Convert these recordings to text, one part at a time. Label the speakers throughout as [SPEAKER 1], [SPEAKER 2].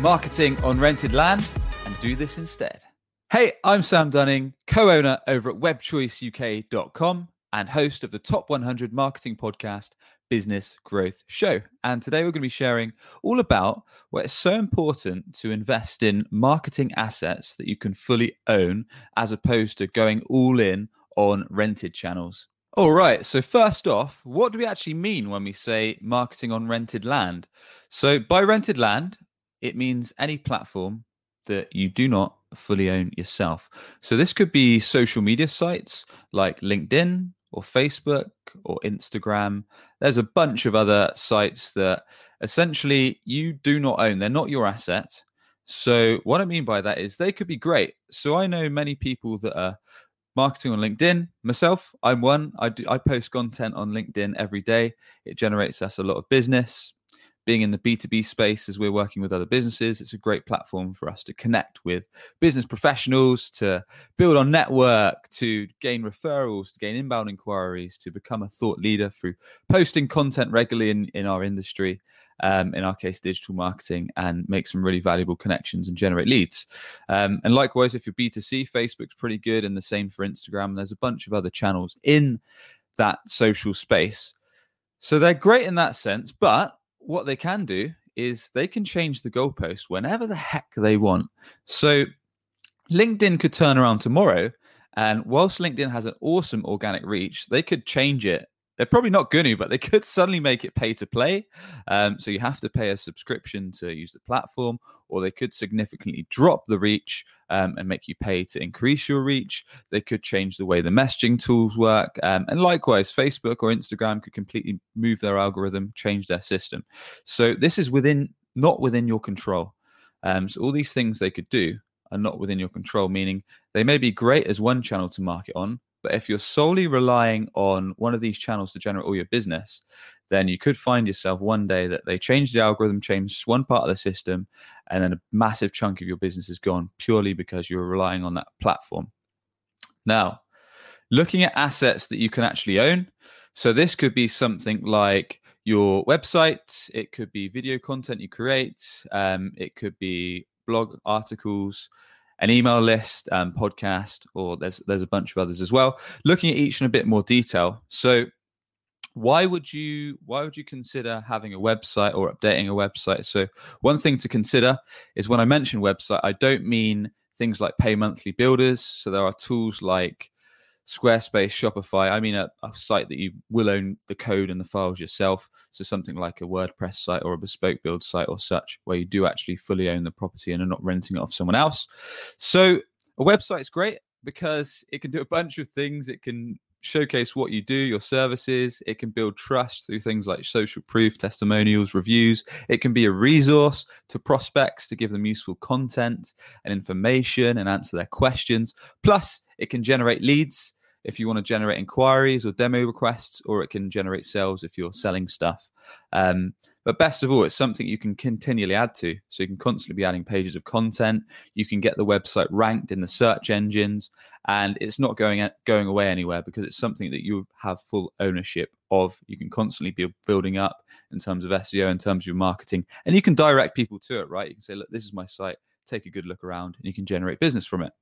[SPEAKER 1] marketing on rented land and do this instead. Hey, I'm Sam Dunning, co owner over at webchoiceuk.com and host of the Top 100 Marketing Podcast Business Growth Show. And today we're going to be sharing all about why it's so important to invest in marketing assets that you can fully own as opposed to going all in on rented channels. All right. So, first off, what do we actually mean when we say marketing on rented land? So, by rented land, it means any platform that you do not fully own yourself. So, this could be social media sites like LinkedIn or Facebook or Instagram. There's a bunch of other sites that essentially you do not own, they're not your asset. So, what I mean by that is they could be great. So, I know many people that are marketing on LinkedIn. Myself, I'm one. I do, I post content on LinkedIn every day. It generates us a lot of business. Being in the B2B space as we're working with other businesses, it's a great platform for us to connect with business professionals, to build our network, to gain referrals, to gain inbound inquiries, to become a thought leader through posting content regularly in, in our industry um, in our case, digital marketing, and make some really valuable connections and generate leads. Um, and likewise, if you're B2C, Facebook's pretty good, and the same for Instagram. There's a bunch of other channels in that social space. So they're great in that sense. But what they can do is they can change the goalpost whenever the heck they want. So LinkedIn could turn around tomorrow. And whilst LinkedIn has an awesome organic reach, they could change it they're probably not going to, but they could suddenly make it pay to play. Um, so you have to pay a subscription to use the platform, or they could significantly drop the reach um, and make you pay to increase your reach. They could change the way the messaging tools work. Um, and likewise, Facebook or Instagram could completely move their algorithm, change their system. So this is within not within your control. Um, so all these things they could do are not within your control, meaning they may be great as one channel to market on, but if you're solely relying on one of these channels to generate all your business, then you could find yourself one day that they change the algorithm, change one part of the system, and then a massive chunk of your business is gone purely because you're relying on that platform. Now, looking at assets that you can actually own. So, this could be something like your website, it could be video content you create, um, it could be blog articles, an email list, um, podcast, or there's there's a bunch of others as well. Looking at each in a bit more detail. So, why would you why would you consider having a website or updating a website? So, one thing to consider is when I mention website, I don't mean things like pay monthly builders. So there are tools like Squarespace, Shopify. I mean, a, a, site that you will own the code and the files yourself. So something like a WordPress site or a bespoke build site or such, where you do actually fully own the property and are not renting it off someone else. So a website is great because it can do a bunch of things. It can showcase what you do, your services. It can build trust through things like social proof, testimonials, reviews. It can be a resource to prospects to give them useful content and information and answer their questions. Plus, it can generate leads if you want to generate inquiries or demo requests, or it can generate sales if you're selling stuff. Um, but best of all, it's something you can continually add to. So you can constantly be adding pages of content. You can get the website ranked in the search engines, and it's not going going away anywhere because it's something that you have full ownership of. You can constantly be building up in terms of SEO, in terms of your marketing, and you can direct people to it. Right? You can say, "Look, this is my site. Take a good look around," and you can generate business from it.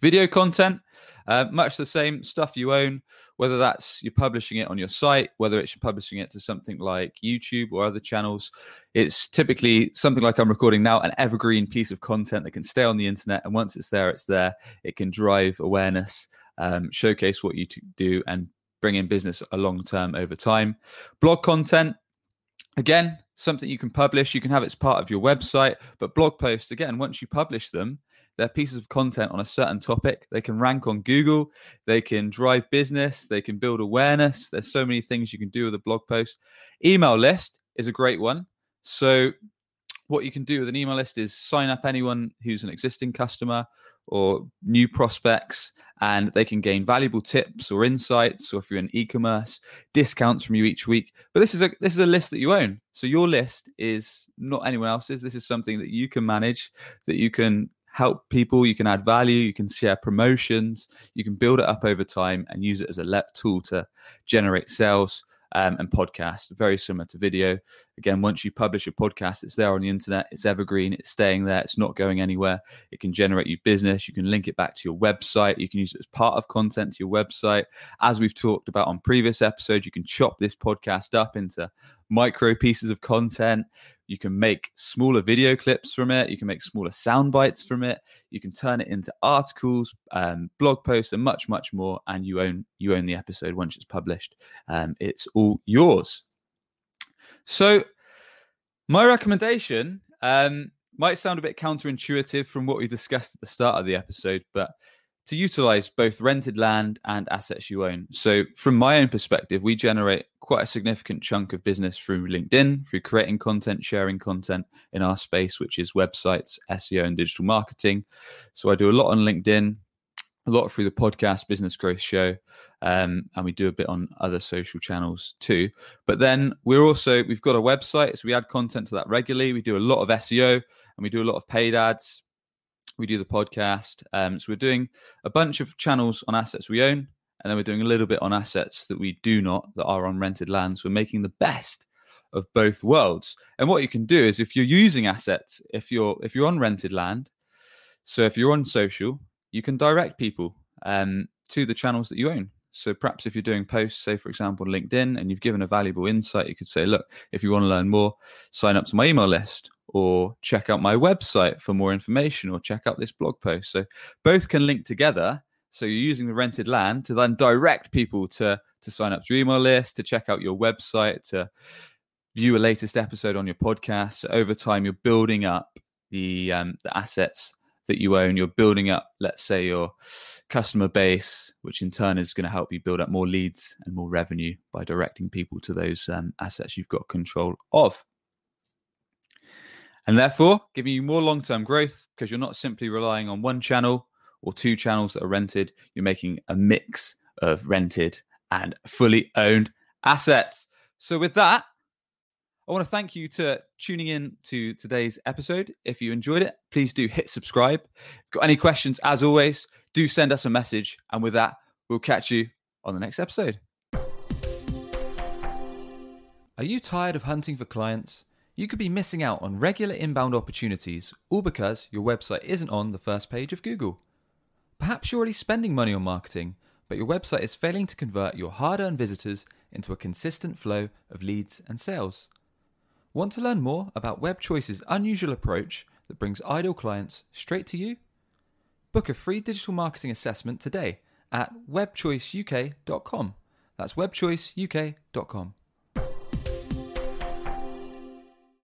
[SPEAKER 1] Video content, uh, much the same stuff you own, whether that's you're publishing it on your site, whether it's publishing it to something like YouTube or other channels. It's typically something like I'm recording now, an evergreen piece of content that can stay on the internet. And once it's there, it's there. It can drive awareness, um, showcase what you do, and bring in business a long term over time. Blog content, again, something you can publish. You can have it as part of your website, but blog posts, again, once you publish them, they're pieces of content on a certain topic. They can rank on Google, they can drive business, they can build awareness. There's so many things you can do with a blog post. Email list is a great one. So, what you can do with an email list is sign up anyone who's an existing customer or new prospects and they can gain valuable tips or insights or if you're in e-commerce discounts from you each week but this is a this is a list that you own so your list is not anyone else's this is something that you can manage that you can help people you can add value you can share promotions you can build it up over time and use it as a let tool to generate sales um, and podcast, very similar to video. Again, once you publish a podcast, it's there on the internet, it's evergreen, it's staying there, it's not going anywhere. It can generate you business. You can link it back to your website. You can use it as part of content to your website. As we've talked about on previous episodes, you can chop this podcast up into micro pieces of content. You can make smaller video clips from it. You can make smaller sound bites from it. You can turn it into articles, um, blog posts, and much, much more. And you own you own the episode once it's published. Um, it's all yours. So, my recommendation um, might sound a bit counterintuitive from what we discussed at the start of the episode, but to utilize both rented land and assets you own. So, from my own perspective, we generate quite a significant chunk of business through LinkedIn, through creating content, sharing content in our space, which is websites, SEO, and digital marketing. So, I do a lot on LinkedIn, a lot through the podcast Business Growth Show, um, and we do a bit on other social channels too. But then we're also we've got a website, so we add content to that regularly. We do a lot of SEO and we do a lot of paid ads we do the podcast. Um, so we're doing a bunch of channels on assets we own, and then we're doing a little bit on assets that we do not, that are on rented lands. We're making the best of both worlds. And what you can do is if you're using assets, if you're if you're on rented land, so if you're on social, you can direct people um, to the channels that you own. So perhaps if you're doing posts, say for example LinkedIn, and you've given a valuable insight, you could say, look, if you want to learn more, sign up to my email list or check out my website for more information or check out this blog post. So both can link together. So you're using the rented land to then direct people to to sign up to your email list, to check out your website, to view a latest episode on your podcast. So over time, you're building up the um, the assets that you own. You're building up, let's say, your customer base, which in turn is going to help you build up more leads and more revenue by directing people to those um, assets you've got control of and therefore giving you more long term growth because you're not simply relying on one channel or two channels that are rented. You're making a mix of rented and fully owned assets. So, with that, I want to thank you to tuning in to today's episode. If you enjoyed it, please do hit subscribe. Got any questions, as always, do send us a message. And with that, we'll catch you on the next episode. Are you tired of hunting for clients? You could be missing out on regular inbound opportunities all because your website isn't on the first page of Google. Perhaps you're already spending money on marketing, but your website is failing to convert your hard earned visitors into a consistent flow of leads and sales. Want to learn more about WebChoice's unusual approach that brings ideal clients straight to you? Book a free digital marketing assessment today at webchoiceuk.com. That's webchoiceuk.com.